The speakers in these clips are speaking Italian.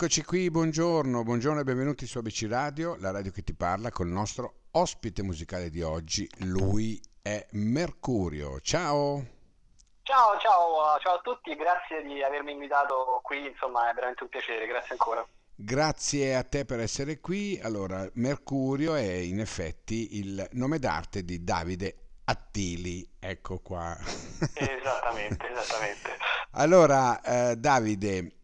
Eccoci qui, buongiorno, buongiorno e benvenuti su ABC Radio, la radio che ti parla col nostro ospite musicale di oggi, lui è Mercurio. Ciao! Ciao, ciao, ciao a tutti, grazie di avermi invitato qui, insomma è veramente un piacere, grazie ancora. Grazie a te per essere qui. Allora, Mercurio è in effetti il nome d'arte di Davide Attili, ecco qua. Esattamente, esattamente. Allora, eh, Davide,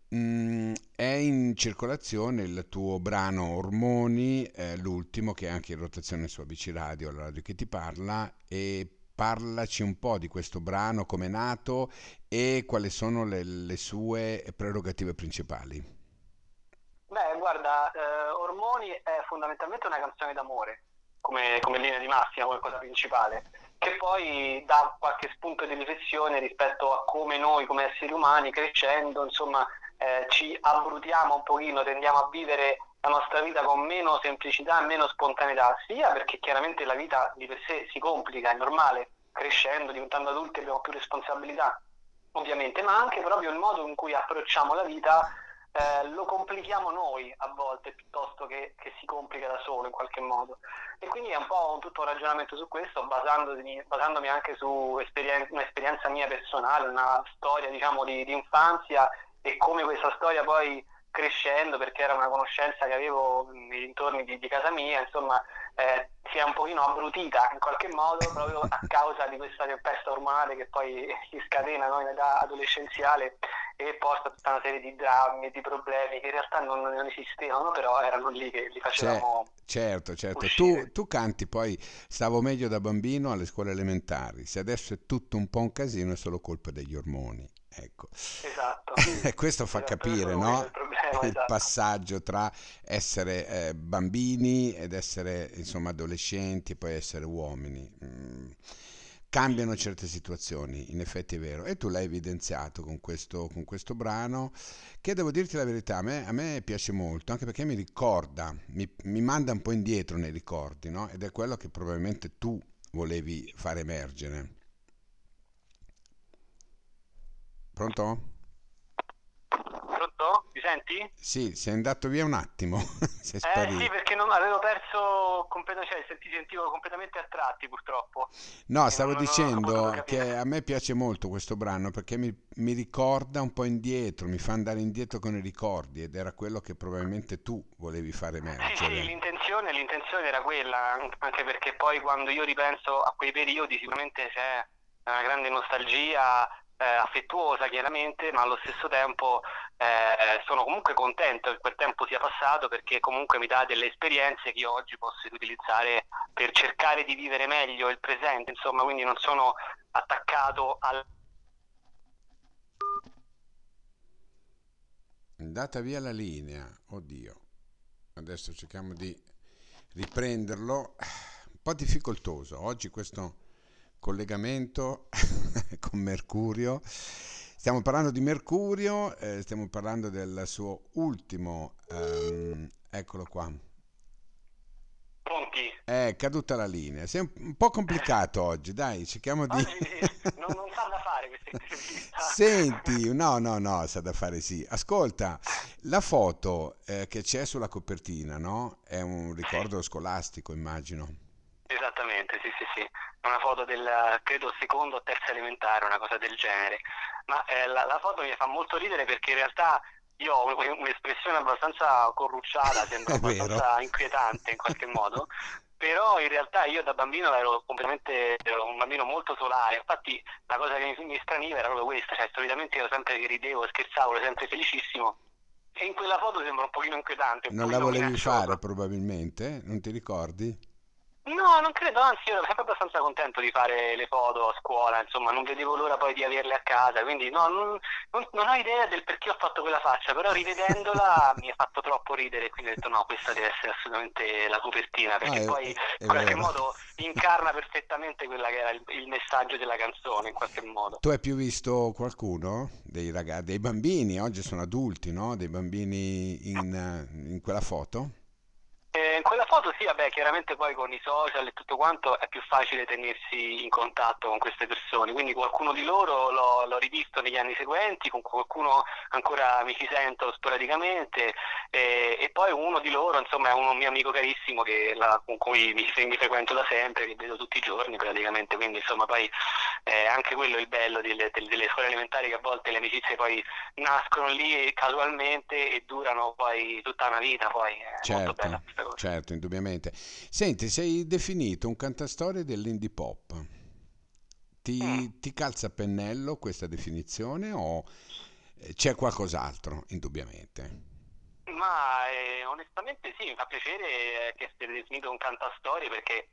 è in circolazione il tuo brano Ormoni, eh, l'ultimo che è anche in rotazione su ABC Radio, la radio che ti parla, e parlaci un po' di questo brano, come è nato e quali sono le, le sue prerogative principali. Beh, guarda, eh, Ormoni è fondamentalmente una canzone d'amore, come, come linea di massima, come cosa principale, che poi dà qualche spunto di riflessione rispetto a come noi, come esseri umani, crescendo, insomma, eh, ci abbrutiamo un pochino, tendiamo a vivere la nostra vita con meno semplicità e meno spontaneità, sia perché chiaramente la vita di per sé si complica, è normale, crescendo, diventando adulti abbiamo più responsabilità, ovviamente, ma anche proprio il modo in cui approcciamo la vita eh, lo complichiamo noi a volte piuttosto che, che, si complica da solo in qualche modo. E quindi è un po' un tutto un ragionamento su questo, basandomi, basandomi anche su esperien- un'esperienza mia personale, una storia diciamo di, di infanzia e come questa storia poi crescendo, perché era una conoscenza che avevo nei dintorni di, di casa mia, insomma, eh, si è un pochino abbrutita in qualche modo proprio a causa di questa tempesta ormonale che poi si scatena no, in età adolescenziale e porta tutta una serie di drammi e di problemi che in realtà non, non esistevano, però erano lì che li facevamo. certo, certo. Tu, tu, canti poi, stavo meglio da bambino alle scuole elementari, se adesso è tutto un po' un casino è solo colpa degli ormoni. Ecco. Esatto. E questo fa esatto, capire no? il, problema, il esatto. passaggio tra essere eh, bambini ed essere insomma adolescenti e poi essere uomini. Mm. Cambiano certe situazioni, in effetti è vero, e tu l'hai evidenziato con questo, con questo brano, che devo dirti la verità, a me, a me piace molto, anche perché mi ricorda, mi, mi, manda un po' indietro nei ricordi, no? ed è quello che probabilmente tu volevi far emergere. Pronto? Pronto? Mi senti? Sì, sei andato via un attimo. sei eh sì, perché non avevo perso completamente, cioè, ti sentivo completamente a tratti purtroppo. No, stavo non, dicendo non che a me piace molto questo brano perché mi, mi, ricorda un po' indietro, mi fa andare indietro con i ricordi ed era quello che probabilmente tu volevi fare emergere. Sì, sì, l'intenzione, l'intenzione era quella, anche perché poi quando io ripenso a quei periodi sicuramente c'è una grande nostalgia eh, affettuosa chiaramente, ma allo stesso tempo eh, sono comunque contento che quel tempo sia passato perché comunque mi dà delle esperienze che io oggi posso utilizzare per cercare di vivere meglio il presente, insomma, quindi non sono attaccato al... Andata via la linea, oddio. Adesso cerchiamo di riprenderlo. Un po' difficoltoso. Oggi questo collegamento con Mercurio. Stiamo parlando di Mercurio, eh, stiamo parlando del suo ultimo, um, eccolo qua. Pronti? È caduta la linea, sei un po' complicato oggi, dai, cerchiamo di... Non, non sa da fare queste interviste. Senti, no, no, no, sa da fare sì. Ascolta, la foto eh, che c'è sulla copertina, no? È un ricordo scolastico, immagino. Esattamente, sì, sì, sì una foto del, credo, secondo o terza elementare, una cosa del genere. Ma eh, la, la, foto mi fa molto ridere perché in realtà io ho un'espressione abbastanza corrucciata, sembra abbastanza inquietante in qualche modo, però in realtà io da bambino ero completamente ero un bambino molto solare, infatti la cosa che mi, mi straniva era proprio questa, cioè solitamente io sempre che ridevo, scherzavo, ero sempre felicissimo. E in quella foto sembra un pochino inquietante. Un non pochino la volevi fare probabilmente? Non ti ricordi? No, non credo, anzi io ero sempre abbastanza contento di fare le foto a scuola, insomma non vedevo l'ora poi di averle a casa, quindi no, non, non, non, ho idea del perché ho fatto quella faccia, però rivedendola mi ha fatto troppo ridere, quindi ho detto no, questa deve essere assolutamente la copertina, perché ah, poi in qualche vero. modo incarna perfettamente quella che era il, il, messaggio della canzone, in qualche modo. Tu hai più visto qualcuno? Dei ragazzi, dei bambini, oggi sono adulti, no? Dei bambini in, in quella foto? Eh, foto sì, vabbè, chiaramente poi con i social e tutto quanto è più facile tenersi in contatto con queste persone, quindi qualcuno di loro l'ho, l'ho rivisto negli anni seguenti, con qualcuno ancora mi ci sento sporadicamente e, e poi uno di loro insomma è un mio amico carissimo che, la, con cui mi, mi, frequento da sempre, che vedo tutti i giorni praticamente, quindi insomma poi eh, anche quello è il bello delle, delle scuole elementari che a volte le amicizie poi nascono lì casualmente e durano poi tutta una vita, poi è certo, molto bella questa cosa. Certo, indubbiamente. Senti, sei definito un cantastorie dell'indie pop. Ti, mm. ti calza a pennello questa definizione o eh, c'è qualcos'altro, indubbiamente? Ma eh, onestamente sì, mi fa piacere che sia definito un cantastorie perché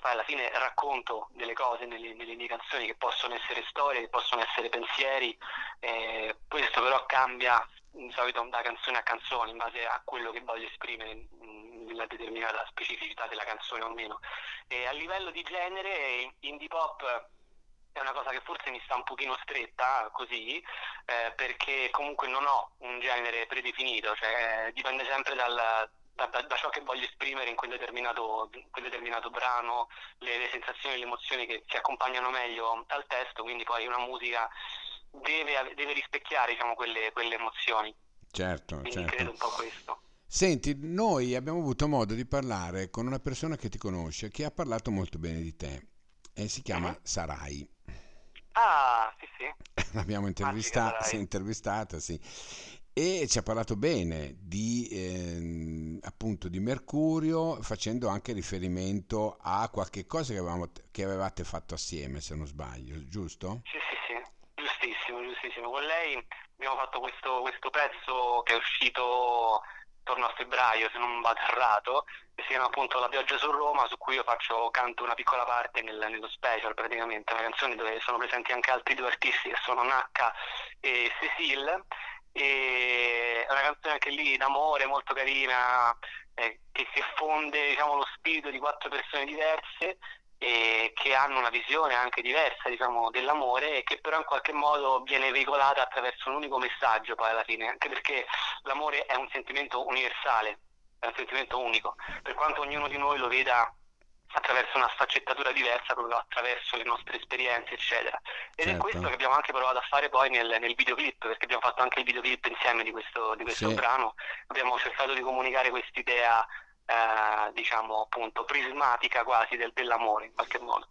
poi alla fine racconto delle cose nelle, nelle, mie canzoni che possono essere storie, che possono essere pensieri, eh, questo però cambia di solito da canzone a canzone in base a quello che voglio esprimere nella determinata specificità della canzone o meno. E a livello di genere, indie pop è una cosa che forse mi sta un pochino stretta così, eh, perché comunque non ho un genere predefinito, cioè dipende sempre dal, da, da, ciò che voglio esprimere in quel determinato, in quel determinato brano, le, le sensazioni e le emozioni che si accompagnano meglio al testo, quindi poi una musica deve, deve rispecchiare diciamo, quelle, quelle, emozioni. Certo, quindi certo. credo un po' questo. Senti, noi abbiamo avuto modo di parlare con una persona che ti conosce, che ha parlato molto bene di te e si chiama uh-huh. Sarai. Ah, sì, sì. L'abbiamo intervista- sì, intervistata, sì e ci ha parlato bene di, eh, appunto di Mercurio facendo anche riferimento a qualche cosa che, avevamo, che, avevate fatto assieme se non sbaglio, giusto? Sì, sì, sì, giustissimo, giustissimo. Con lei abbiamo fatto questo, questo pezzo che è uscito intorno a febbraio, se non vado errato, che si chiama appunto La pioggia su Roma, su cui io faccio, canto una piccola parte nel, nello special praticamente, una canzone dove sono presenti anche altri due artisti che sono Nacca e Cecil e è una canzone anche lì d'amore molto carina eh, che, che fonde diciamo, lo spirito di quattro persone diverse e che hanno una visione anche diversa diciamo, dell'amore e che però in qualche modo viene veicolata attraverso un unico messaggio poi alla fine, anche perché l'amore è un sentimento universale, è un sentimento unico, per quanto ognuno di noi lo veda attraverso una sfaccettatura diversa, proprio attraverso le nostre esperienze, eccetera. Ed certo. è questo che abbiamo anche provato a fare poi nel, nel videoclip, perché abbiamo fatto anche il videoclip insieme di questo, di questo sì. brano, abbiamo cercato di comunicare quest'idea, eh, diciamo appunto, prismatica quasi del, dell'amore in qualche modo.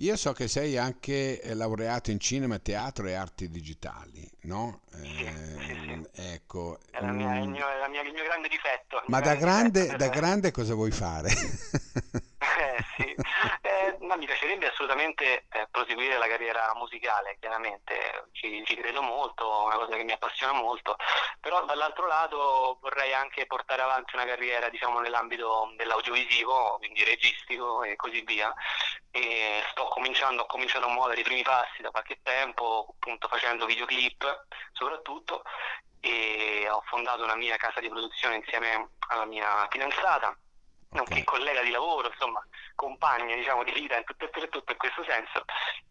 Io so che sei anche eh, laureato in cinema, teatro e arti digitali, no? Eh, sì, sì. Ecco. È, mia, il, mm. mio, è mia, il, mio, grande difetto. Ma da grande, difetto. da grande cosa vuoi fare? Eh, sì. eh, ma mi piacerebbe assolutamente eh, proseguire la carriera musicale, chiaramente ci, ci, credo molto, è una cosa che mi appassiona molto, però dall'altro lato vorrei anche portare avanti una carriera diciamo, nell'ambito dell'audiovisivo, quindi registico e così via. E sto cominciando, ho cominciato a muovere i primi passi da qualche tempo, appunto facendo videoclip soprattutto, e ho fondato una mia casa di produzione insieme alla mia fidanzata nonché collega di lavoro, insomma, compagna diciamo, di vita in tutto e per tutto in questo senso,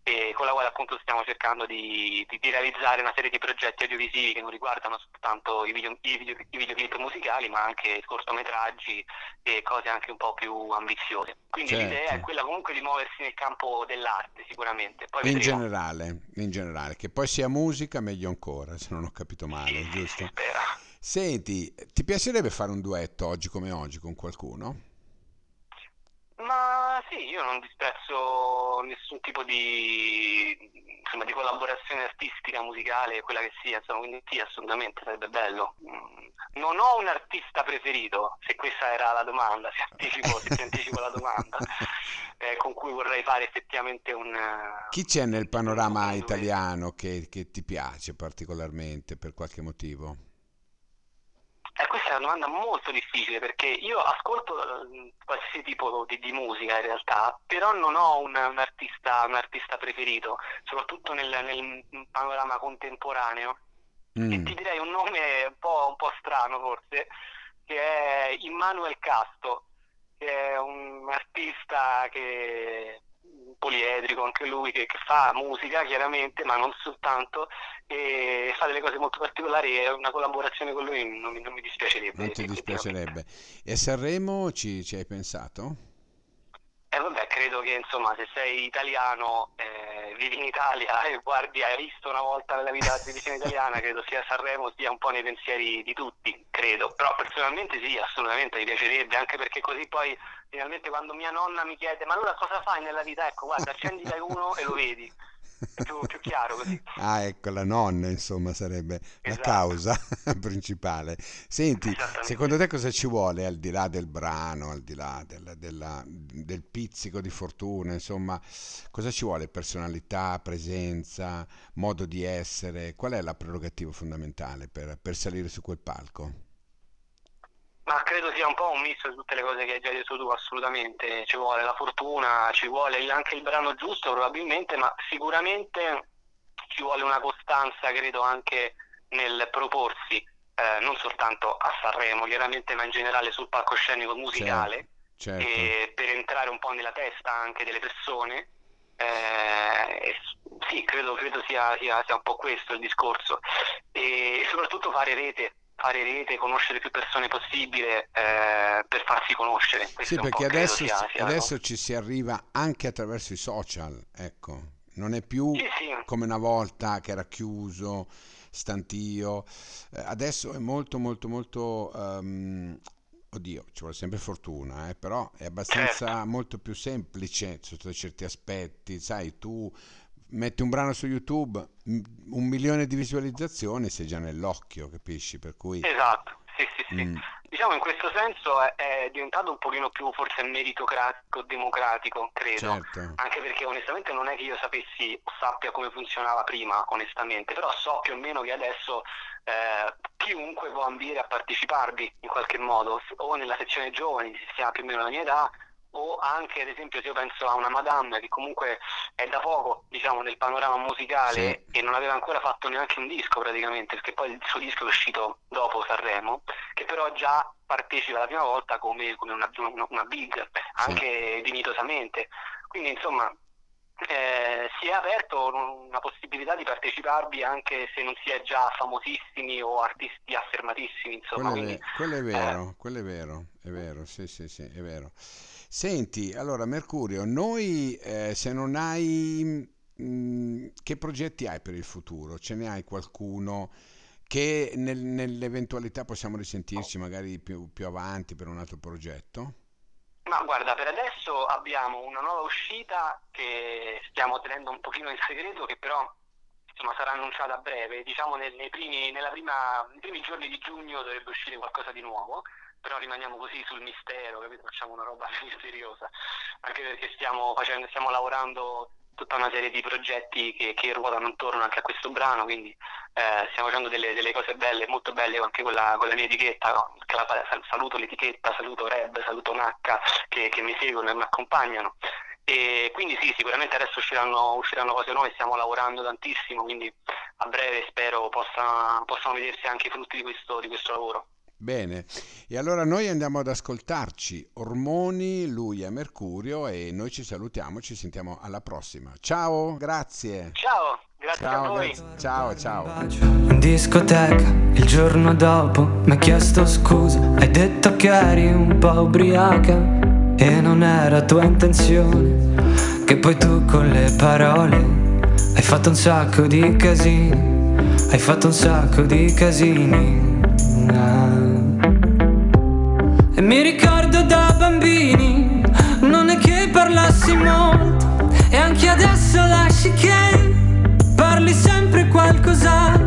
e con la quale appunto stiamo cercando di, di, di, realizzare una serie di progetti audiovisivi che non riguardano soltanto i, video, i, video, i videoclip musicali, ma anche cortometraggi e cose anche un po' più ambiziose. Quindi certo. l'idea è quella comunque di muoversi nel campo dell'arte sicuramente. Poi in generale, in generale, che poi sia musica meglio ancora, se non ho capito male, sì, giusto? Spero. Senti, ti piacerebbe fare un duetto oggi come oggi con qualcuno? Ma sì, io non disprezzo nessun tipo di, insomma, di collaborazione artistica, musicale, quella che sia, insomma, quindi sì, assolutamente sarebbe bello. Mm, non ho un artista preferito, se questa era la domanda, se anticipo, se anticipo la domanda, eh, con cui vorrei fare effettivamente un... Chi c'è nel panorama italiano che, che ti piace particolarmente per qualche motivo? Eh, questa è una domanda molto difficile perché io ascolto eh, qualsiasi tipo di, di, musica in realtà, però non ho un, un, artista, un artista, preferito, soprattutto nel, nel panorama contemporaneo. Mm. E ti direi un nome un po', un po', strano forse, che è Immanuel Casto, che è un artista che poliedrico anche lui che, che, fa musica chiaramente ma non soltanto e fa delle cose molto particolari e una collaborazione con lui non, non mi dispiacerebbe non ti dispiacerebbe e Sanremo ci, ci hai pensato? Eh vabbè, credo che insomma se sei italiano, eh, vivi in Italia e guardi, hai visto una volta nella vita la televisione italiana, credo sia Sanremo sia un po' nei pensieri di tutti, credo. Però personalmente sì, assolutamente mi piacerebbe, anche perché così poi finalmente quando mia nonna mi chiede ma allora cosa fai nella vita? Ecco, guarda, accendi da uno e lo vedi più, più, chiaro così. Ah, ecco, la nonna, insomma, sarebbe esatto. la causa principale. Senti, secondo te cosa ci vuole al di là del brano, al di là della, della, del pizzico di fortuna, insomma, cosa ci vuole? Personalità, presenza, modo di essere? Qual è la prerogativa fondamentale per, per salire su quel palco? Ma credo sia un po' un misto di tutte le cose che hai già detto tu, assolutamente. Ci vuole la fortuna, ci vuole anche il brano giusto probabilmente, ma sicuramente ci vuole una costanza, credo, anche nel proporsi, eh, non soltanto a Sanremo, chiaramente, ma in generale sul palcoscenico musicale, certo, certo. per entrare un po' nella testa anche delle persone. Eh, sì, credo, credo sia, sia, sia un po' questo il discorso. E soprattutto fare rete fare rete, conoscere più persone possibile eh, per farsi conoscere. Questo sì, perché adesso, sia, sia adesso ci si arriva anche attraverso i social, ecco. Non è più sì, sì. come una volta che era chiuso, stantio. Eh, adesso è molto, molto, molto... Um, oddio, ci vuole sempre fortuna, eh, però è abbastanza certo. molto più semplice sotto certi aspetti. Sai, tu metti un brano su YouTube, un milione di visualizzazioni, sei già nell'occhio, capisci? Per cui... Esatto, sì, sì, sì. Mm. Diciamo in questo senso è, è, diventato un pochino più forse meritocratico, democratico, credo. Certo. Anche perché onestamente non è che io sapessi o sappia come funzionava prima, onestamente, però so più o meno che adesso eh, chiunque può ambire a parteciparvi in qualche modo, o nella sezione giovani, se si ha più o meno la mia età, o anche ad esempio se io penso a una Madame che comunque è da poco diciamo nel panorama musicale sì. e non aveva ancora fatto neanche un disco praticamente perché poi il suo disco è uscito dopo Sanremo che però già partecipa la prima volta come, come una, una, una, big anche sì. dignitosamente quindi insomma eh, si è aperto una possibilità di parteciparvi anche se non si è già famosissimi o artisti affermatissimi insomma quello, è, quello è vero eh. quello è vero è vero sì sì sì è vero Senti, allora Mercurio, noi eh, se non hai... Mh, mm, che progetti hai per il futuro? Ce ne hai qualcuno che nel, nell'eventualità possiamo risentirci magari più, più avanti per un altro progetto? Ma guarda, per adesso abbiamo una nuova uscita che stiamo tenendo un pochino in segreto, che però insomma, sarà annunciata a breve. Diciamo nel, nei, primi, prima, nei primi giorni di giugno dovrebbe uscire qualcosa di nuovo però rimaniamo così sul mistero, capito? facciamo una roba misteriosa, anche perché stiamo, facendo, stiamo lavorando tutta una serie di progetti che, che, ruotano intorno anche a questo brano, quindi eh, stiamo facendo delle, delle, cose belle, molto belle anche con la, con la mia etichetta, no? saluto l'etichetta, saluto Reb, saluto Nacca che, che mi seguono e mi accompagnano. E quindi sì, sicuramente adesso usciranno, usciranno, cose nuove, stiamo lavorando tantissimo, quindi a breve spero possa, possano vedersi anche i frutti di questo, di questo lavoro. Bene, e allora noi andiamo ad ascoltarci Ormoni, lui è Mercurio e noi ci salutiamo, ci sentiamo alla prossima. Ciao, grazie. Ciao, grazie ciao, a voi. Grazie. Ciao, ciao. In discoteca il giorno dopo mi ha chiesto scusa, hai detto che eri un po' ubriaca e non era tua intenzione, che poi tu con le parole hai fatto un sacco di casini, hai fatto un sacco di casini. Mi ricordo da bambini, non è che parlassi molto, e anche adesso lasci che parli sempre qualcos'altro.